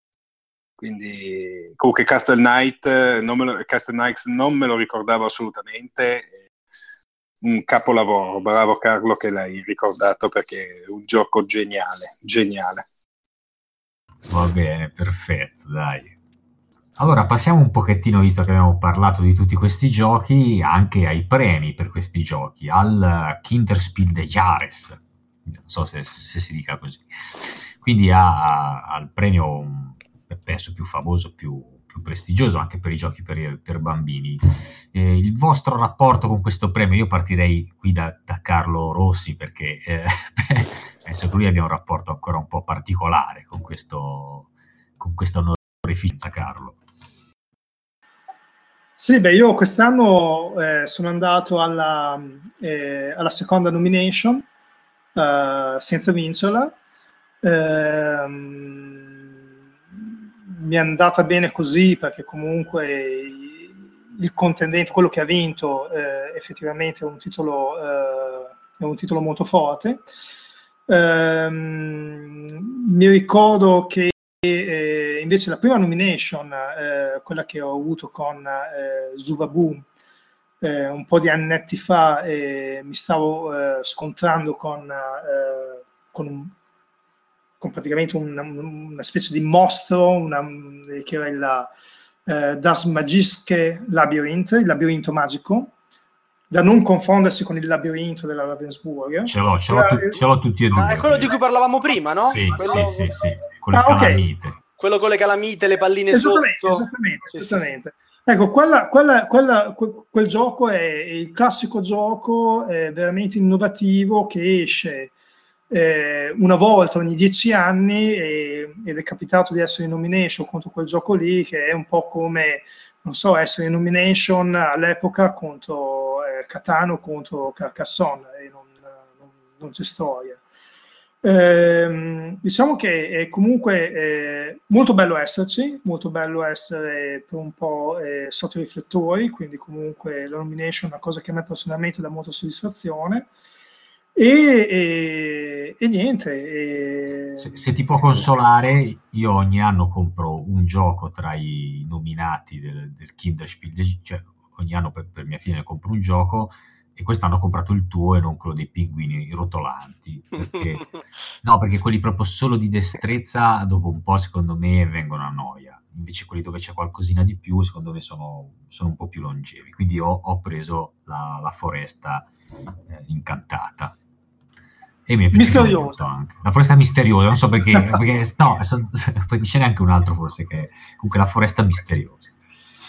Quindi comunque Castle Knight non me lo, Castle Knights non me lo ricordavo assolutamente un capolavoro, bravo Carlo che l'hai ricordato perché è un gioco geniale, geniale. Va bene, perfetto, dai. Allora passiamo un pochettino, visto che abbiamo parlato di tutti questi giochi, anche ai premi per questi giochi, al Kinderspiel de Jahres, non so se, se si dica così. Quindi ha il premio, penso, più famoso, più, più prestigioso anche per i giochi per, per bambini. Eh, il vostro rapporto con questo premio, io partirei qui da, da Carlo Rossi perché eh, penso che lui abbia un rapporto ancora un po' particolare con questo con questa onorificenza, Carlo. Sì, beh, io quest'anno eh, sono andato alla, eh, alla seconda nomination uh, senza vincerla. Uh, mi è andata bene così perché comunque il contendente, quello che ha vinto, eh, effettivamente è un titolo, eh, è un titolo molto forte. Ehm, mi ricordo che eh, invece la prima nomination, eh, quella che ho avuto con eh, Zuvabu, eh, un po' di annetti fa, mi stavo scontrando con, con un con praticamente un, una specie di mostro, una, che era il uh, Das Magische Labyrinth, il labirinto magico, da non confondersi con il labirinto della Ravensburg. Ce l'ho, ce l'ho, tu, ce l'ho tutti e due. Ah, è quello di cui parlavamo prima, no? Sì, quello... sì, sì, sì, con le ah, calamite. Okay. Quello con le calamite, le palline esattamente, sotto. Esattamente, sì, esattamente. Sì, sì. Ecco, quella, quella, quella, quel, quel, gioco è il classico gioco è veramente innovativo che esce eh, una volta ogni dieci anni e, ed è capitato di essere in nomination contro quel gioco lì che è un po' come non so, essere in nomination all'epoca contro eh, Catano contro Carcassonne e non, non, non c'è storia. Eh, diciamo che è comunque eh, molto bello esserci, molto bello essere per un po' eh, sotto i riflettori, quindi comunque la nomination è una cosa che a me personalmente dà molta soddisfazione. E, e, e niente. E... Se, se, ti può consolare, io ogni anno compro un gioco tra i nominati del, del Kinderspiel, cioè ogni anno per, per, mia figlia compro un gioco e quest'anno ho comprato il tuo e non quello dei pinguini rotolanti. Perché, no, perché quelli proprio solo di destrezza dopo un po' secondo me vengono a noia. Invece quelli dove c'è qualcosina di più secondo me sono, sono un po' più longevi. Quindi ho, ho preso la, la foresta eh, incantata. E mi è misterioso anche. La foresta misteriosa, non so perché, perché no, so, ce n'è anche un altro forse che comunque la foresta misteriosa.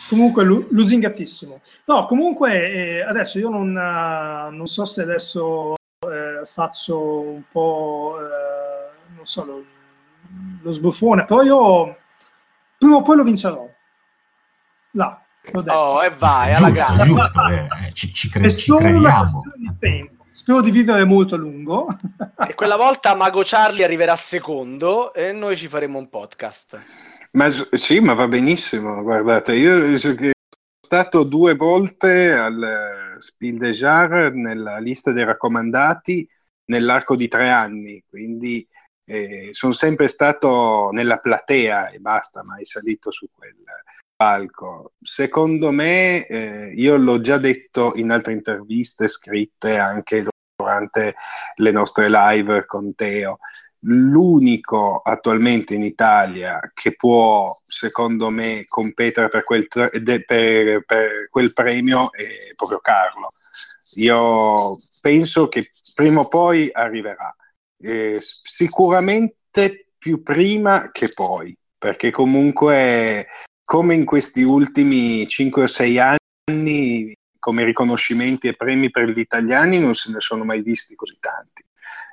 Comunque lusingatissimo. No, comunque eh, adesso io non, uh, non, so se adesso eh, faccio un po', eh, non so, lo, lo sbuffone, però io prima o poi lo vincerò. Là. Oh, e vai, alla grande. Eh, ci, ci, cre- è solo una questione di tempo Spero di vivere molto a lungo. e quella volta Mago Charlie arriverà secondo e noi ci faremo un podcast. Ma sì, ma va benissimo. Guardate, io sono stato due volte al Spiel des Jahres nella lista dei raccomandati nell'arco di tre anni, quindi eh, sono sempre stato nella platea e basta, mai salito su quel palco. Secondo me, eh, io l'ho già detto in altre interviste scritte anche durante le nostre live con Teo. L'unico attualmente in Italia che può, secondo me, competere per quel, de, per, per quel premio è proprio Carlo. Io penso che prima o poi arriverà, eh, sicuramente più prima che poi, perché comunque come in questi ultimi 5 o 6 anni come riconoscimenti e premi per gli italiani non se ne sono mai visti così tanti.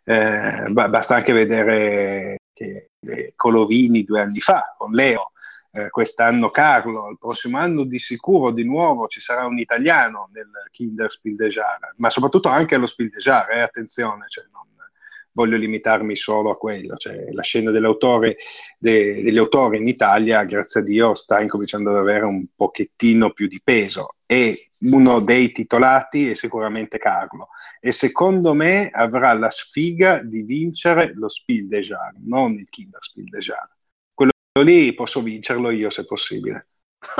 Eh, basta anche vedere che Colovini due anni fa con Leo, eh, quest'anno Carlo, il prossimo anno di sicuro di nuovo ci sarà un italiano nel Kinder Spiel des Jahres, ma soprattutto anche allo Spiel Jahres, eh, attenzione, cioè non, voglio limitarmi solo a quello, cioè la scena dell'autore, de, degli autori in Italia, grazie a Dio, sta incominciando ad avere un pochettino più di peso e uno dei titolati è sicuramente Carlo e secondo me avrà la sfiga di vincere lo Spiel des Jahres, non il Kinder Spiel des Jahres. Quello lì posso vincerlo io se possibile.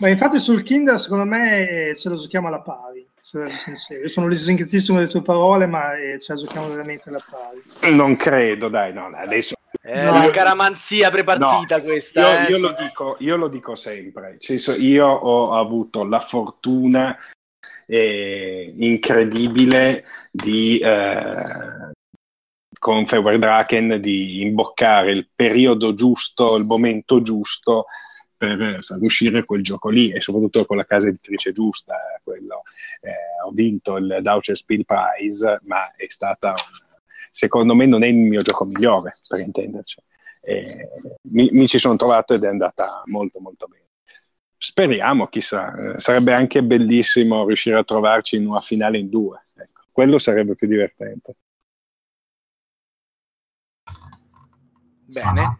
Ma infatti sul Kinder secondo me ce lo giochiamo alla pari. Io sono lesincretissimo delle tue parole, ma eh, la giochiamo veramente alla pari. Non credo, dai, no, adesso... È no, una scaramanzia prepartita no, questa. Io, eh, io, lo dico, io, lo dico, sempre. Io ho avuto la fortuna eh, incredibile di... Eh, con Feuerdraken di imboccare il periodo giusto, il momento giusto per far uscire quel gioco lì e soprattutto con la casa editrice giusta. Quello, eh, ho vinto il Deutsche Spiel Prize, ma è stata, un, secondo me, non è il mio gioco migliore, per intenderci. Eh, mi, mi, ci sono trovato ed è andata molto molto bene. Speriamo, chissà, eh, sarebbe anche bellissimo riuscire a trovarci in una finale in due. Ecco, quello sarebbe più divertente. Bene,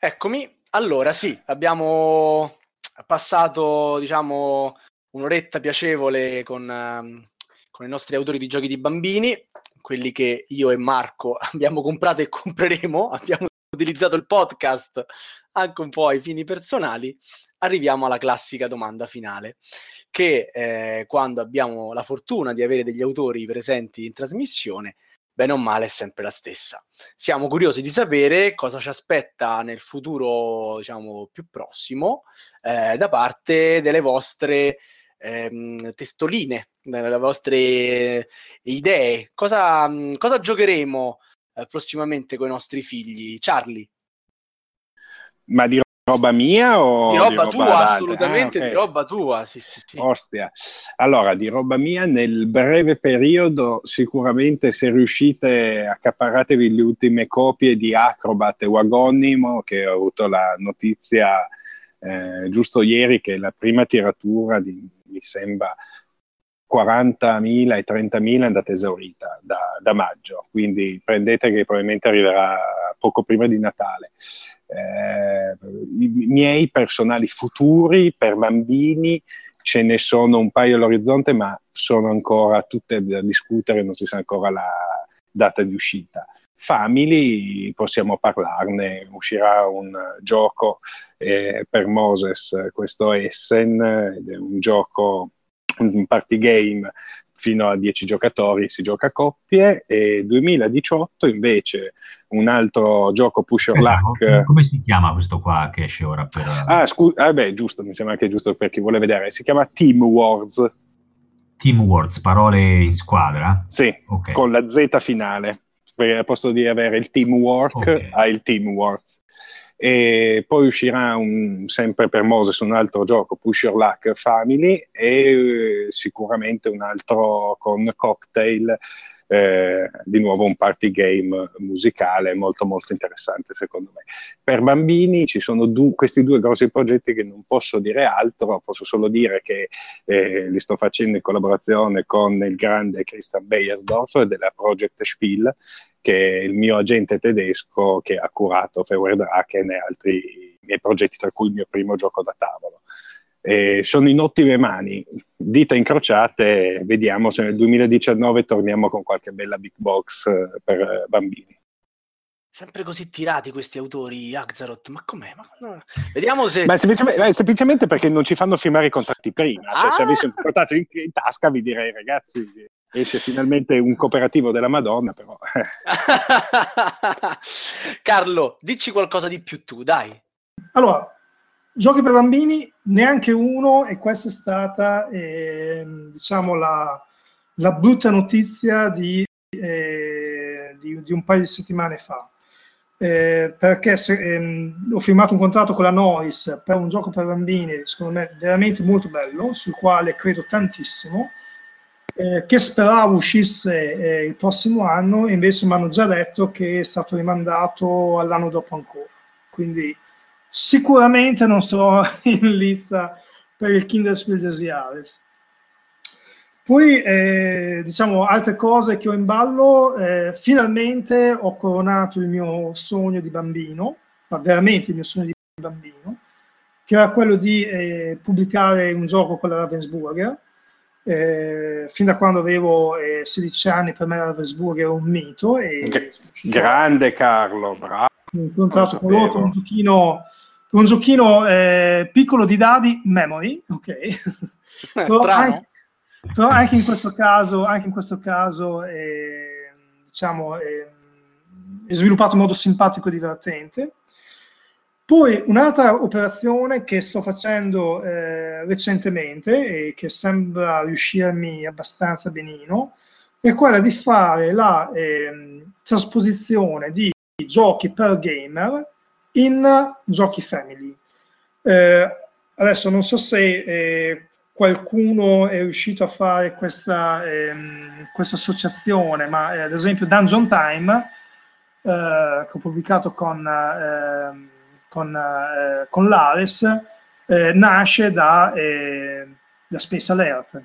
eccomi. Allora, sì, abbiamo passato, diciamo, un'oretta piacevole con, um, con, i nostri autori di giochi di bambini, quelli che io e Marco abbiamo comprato e compreremo, abbiamo utilizzato il podcast anche un po' ai fini personali. Arriviamo alla classica domanda finale, che eh, quando abbiamo la fortuna di avere degli autori presenti in trasmissione, bene o male è sempre la stessa. Siamo curiosi di sapere cosa ci aspetta nel futuro, diciamo, più prossimo, eh, da parte delle vostre ehm, testoline, nelle vostre idee. Cosa, cosa giocheremo eh, prossimamente con i nostri figli? Charlie? Ma di roba mia o di roba, di roba tua? d'altra? Assolutamente Ah, ok. di roba tua, sì, sì, sì. Ostia. Allora, di roba mia, nel breve periodo, sicuramente se riuscite, accaparratevi le ultime copie di Acrobat e Wagonimo, che ho avuto la notizia eh, giusto ieri, che la prima tiratura di, mi sembra, 40.000 e 30.000 è andata esaurita da, da maggio, quindi prendete che probabilmente arriverà poco prima di Natale. Eh, I miei personali futuri per bambini ce ne sono un paio all'orizzonte, ma sono ancora tutte da discutere, non si sa ancora la data di uscita. Family, possiamo parlarne, uscirà un gioco eh, per Moses, questo Essen, un gioco, un party game fino a 10 giocatori, si gioca a coppie, e 2018 invece un altro gioco push or luck. come- come si chiama questo qua che esce ora per... Ah, scusa, ah, beh, giusto, mi sembra anche giusto per chi vuole vedere. Si chiama Team Wars, Team Words, parole in squadra? sì, Ok. con la Z finale. Perché al posto di avere il teamwork, Ok. ha il Team Wars. E poi uscirà un- sempre per Moses un altro gioco, Push Your Luck Family, e eh, sicuramente un altro con cocktail, eh, di nuovo un party game musicale molto molto interessante secondo me. Per bambini ci sono du- questi due grossi progetti che non posso dire altro, posso solo dire che eh, li sto facendo in collaborazione con il grande Christian Beiersdorf della Project Spiel, che è il mio agente tedesco che ha curato Feuerdrachen e altri miei progetti, tra cui il mio primo gioco da tavolo. Eh, sono in ottime mani, dita incrociate, vediamo se nel 2019 torniamo con qualche bella big box eh, per eh, bambini. Sempre così tirati questi autori, Axaroth, ma com'è? Ma Vediamo se... Ma semplicemente, eh, semplicemente perché non ci fanno firmare i contratti prima, cioè, se Ah! avessi un portato in, in tasca vi direi ragazzi esce finalmente un cooperativo della Madonna, però Carlo, dici qualcosa di più tu, dai. Allora, giochi per bambini, neanche uno, e questa è stata, ehm, diciamo, la, la brutta notizia di, eh, di- di un paio di settimane fa. Eh, perché se- ehm, ho firmato un contratto con la Nois per un gioco per bambini, secondo me veramente molto bello, sul quale credo tantissimo, eh, che speravo uscisse eh, il prossimo anno, e invece mi hanno già detto che è stato rimandato all'anno dopo ancora. Quindi sicuramente non sarò in lizza per il Kinderspiel des Jahres. Poi, eh, diciamo, altre cose che ho in ballo, eh, finalmente ho coronato il mio sogno di bambino, ma veramente il mio sogno di bambino, che era quello di eh, pubblicare un gioco con la Ravensburger. Eh, fin da quando avevo eh, 16 anni per me la Ravensburger era un mito e Gra- grande Carlo, bravo. ho incontrato con loro un giochino, un giochino eh, piccolo di dadi, memory, ok. Eh, Però strano. anche, però anche in questo caso, anche in questo caso eh, diciamo, eh, è sviluppato in modo simpatico e divertente. Poi un'altra operazione che sto facendo eh, recentemente e che sembra riuscirmi abbastanza benino è quella di fare la ehm, trasposizione di giochi per gamer in giochi family. Eh, adesso non so se eh, qualcuno è riuscito a fare questa, ehm, questa associazione, ma eh, ad esempio Dungeon Time, eh, che ho pubblicato con, ehm, con, eh, con l'Ares, nasce da, da Space Alert.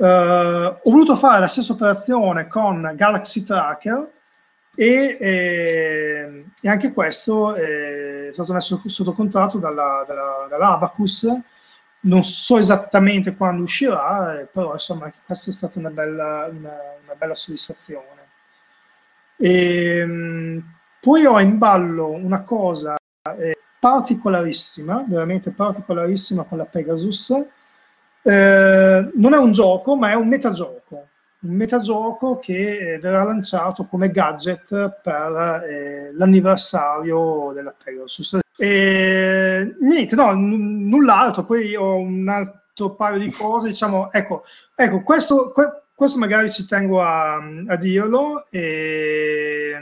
Eh, ho voluto fare la stessa operazione con Galaxy Tracker e, eh, e anche questo è stato messo sotto contratto dalla, dalla, dall'Abacus. Non so esattamente quando uscirà, eh, però insomma anche questa è stata una bella, una, una bella soddisfazione. E, mh, poi ho in ballo una cosa eh, particolarissima, veramente particolarissima con la Pegasus. Eh, non è un gioco, ma è un metagioco. Un metagioco che verrà lanciato come gadget per eh, l'anniversario della Pegasus. E, niente, no, n- null'altro. Poi ho un altro paio di cose, diciamo, ecco, ecco questo, questo magari ci tengo a, a dirlo. E,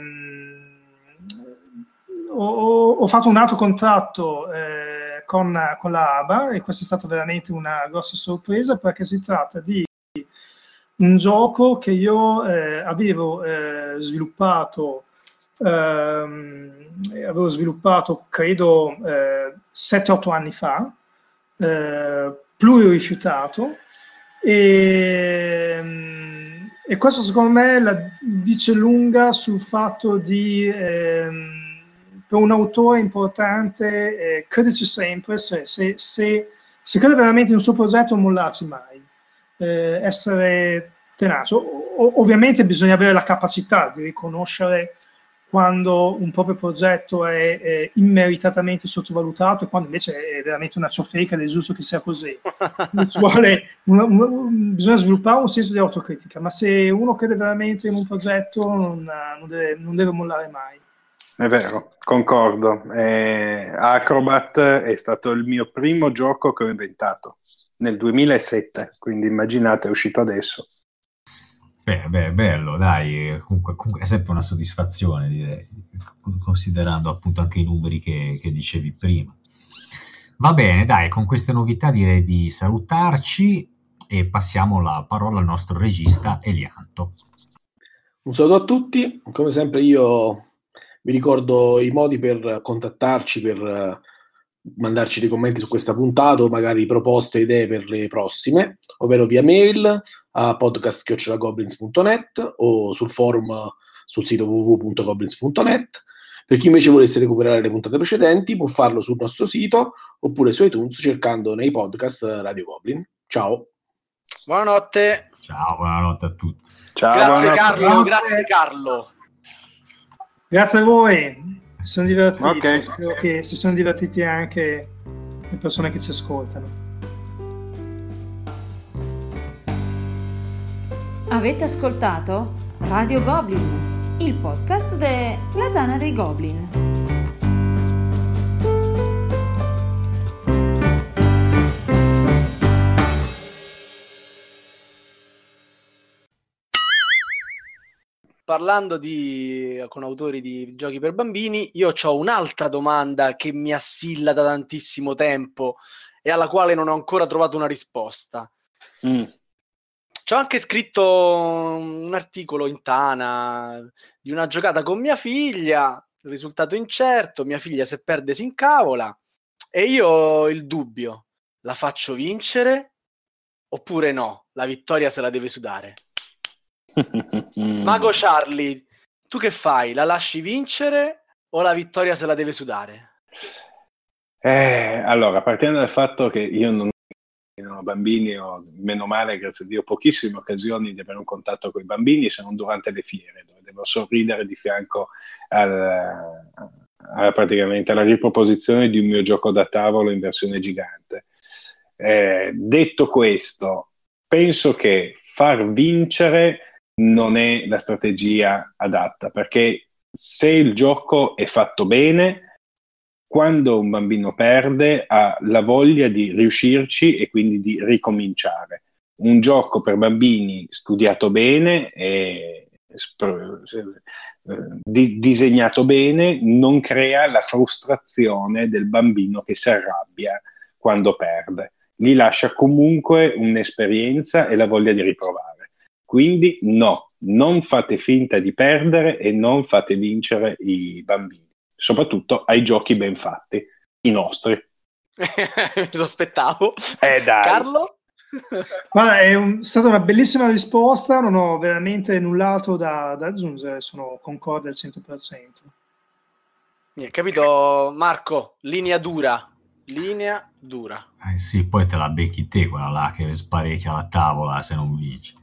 ho, ho, fatto un altro contratto eh, con, con la ABA e questa è stata veramente una grossa sorpresa perché si tratta di un gioco che io eh, avevo eh, sviluppato ehm, avevo sviluppato credo 7-8 eh, anni fa eh, pluririfiutato e, e questo secondo me la dice lunga sul fatto di ehm, per un autore importante eh, crederci sempre, se, se, se crede veramente in un suo progetto non mollarci mai, eh, essere tenace. O, ovviamente bisogna avere la capacità di riconoscere quando un proprio progetto è, è, immeritatamente sottovalutato e quando invece è veramente una ciofeca ed è giusto che sia così. una, una, bisogna sviluppare un senso di autocritica, ma se uno crede veramente in un progetto non, non, deve, non deve mollare mai. È vero, concordo. Eh, Acrobat è stato il mio primo gioco che ho inventato nel 2007, quindi immaginate, è uscito adesso. Beh, beh, bello, dai, comunque, comunque, è sempre una soddisfazione, direi, considerando appunto anche i numeri che, che dicevi prima. Va bene, dai, con queste novità direi di salutarci e passiamo la parola al nostro regista Elianto. Un saluto a tutti, come sempre io vi ricordo i modi per contattarci, per eh, mandarci dei commenti su questa puntata o magari proposte, idee per le prossime, ovvero via mail a podcast.goblins.net o sul forum sul sito www.goblins.net. Per chi invece volesse recuperare le puntate precedenti può farlo sul nostro sito oppure su iTunes cercando nei podcast Radio Goblin. Ciao. Buonanotte. Ciao, buonanotte a tutti. Ciao, grazie Carlo, grazie Carlo. Grazie a voi, si sono divertiti. Okay. Spero che si sono divertiti anche le persone che ci ascoltano. Avete ascoltato Radio Goblin, il podcast della Dana dei Goblin. Parlando di, con autori di giochi per bambini, io ho un'altra domanda che mi assilla da tantissimo tempo e alla quale non ho ancora trovato una risposta. Mm. Ci ho anche scritto un articolo in Tana di una giocata con mia figlia, risultato incerto, mia figlia se perde si incavola e io ho il dubbio, la faccio vincere oppure no, la vittoria se la deve sudare. Mago Charlie, tu che fai? La lasci vincere o la vittoria se la deve sudare? Eh, allora, partendo dal fatto che io non ho bambini, ho meno male, grazie a Dio, pochissime occasioni di avere un contatto con i bambini, se non durante le fiere, dove devo sorridere di fianco al, a, praticamente alla riproposizione di un mio gioco da tavolo in versione gigante. Eh, detto questo, penso che far vincere non è la strategia adatta, perché se il gioco è fatto bene, quando un bambino perde ha la voglia di riuscirci e quindi di ricominciare. Un gioco per bambini studiato bene e disegnato bene non crea la frustrazione del bambino che si arrabbia quando perde. Gli lascia comunque un'esperienza e la voglia di riprovare. Quindi no, non fate finta di perdere e non fate vincere i bambini, soprattutto ai giochi ben fatti, i nostri. Mi sospettavo. Eh dai. Carlo? Guarda, è un, stata una bellissima risposta, non ho veramente null'altro da, da aggiungere, sono concorde al 100%. Yeah, capito Marco? Linea dura, linea dura. Eh sì, poi te la becchi te quella là che sparecchia la tavola se non vinci.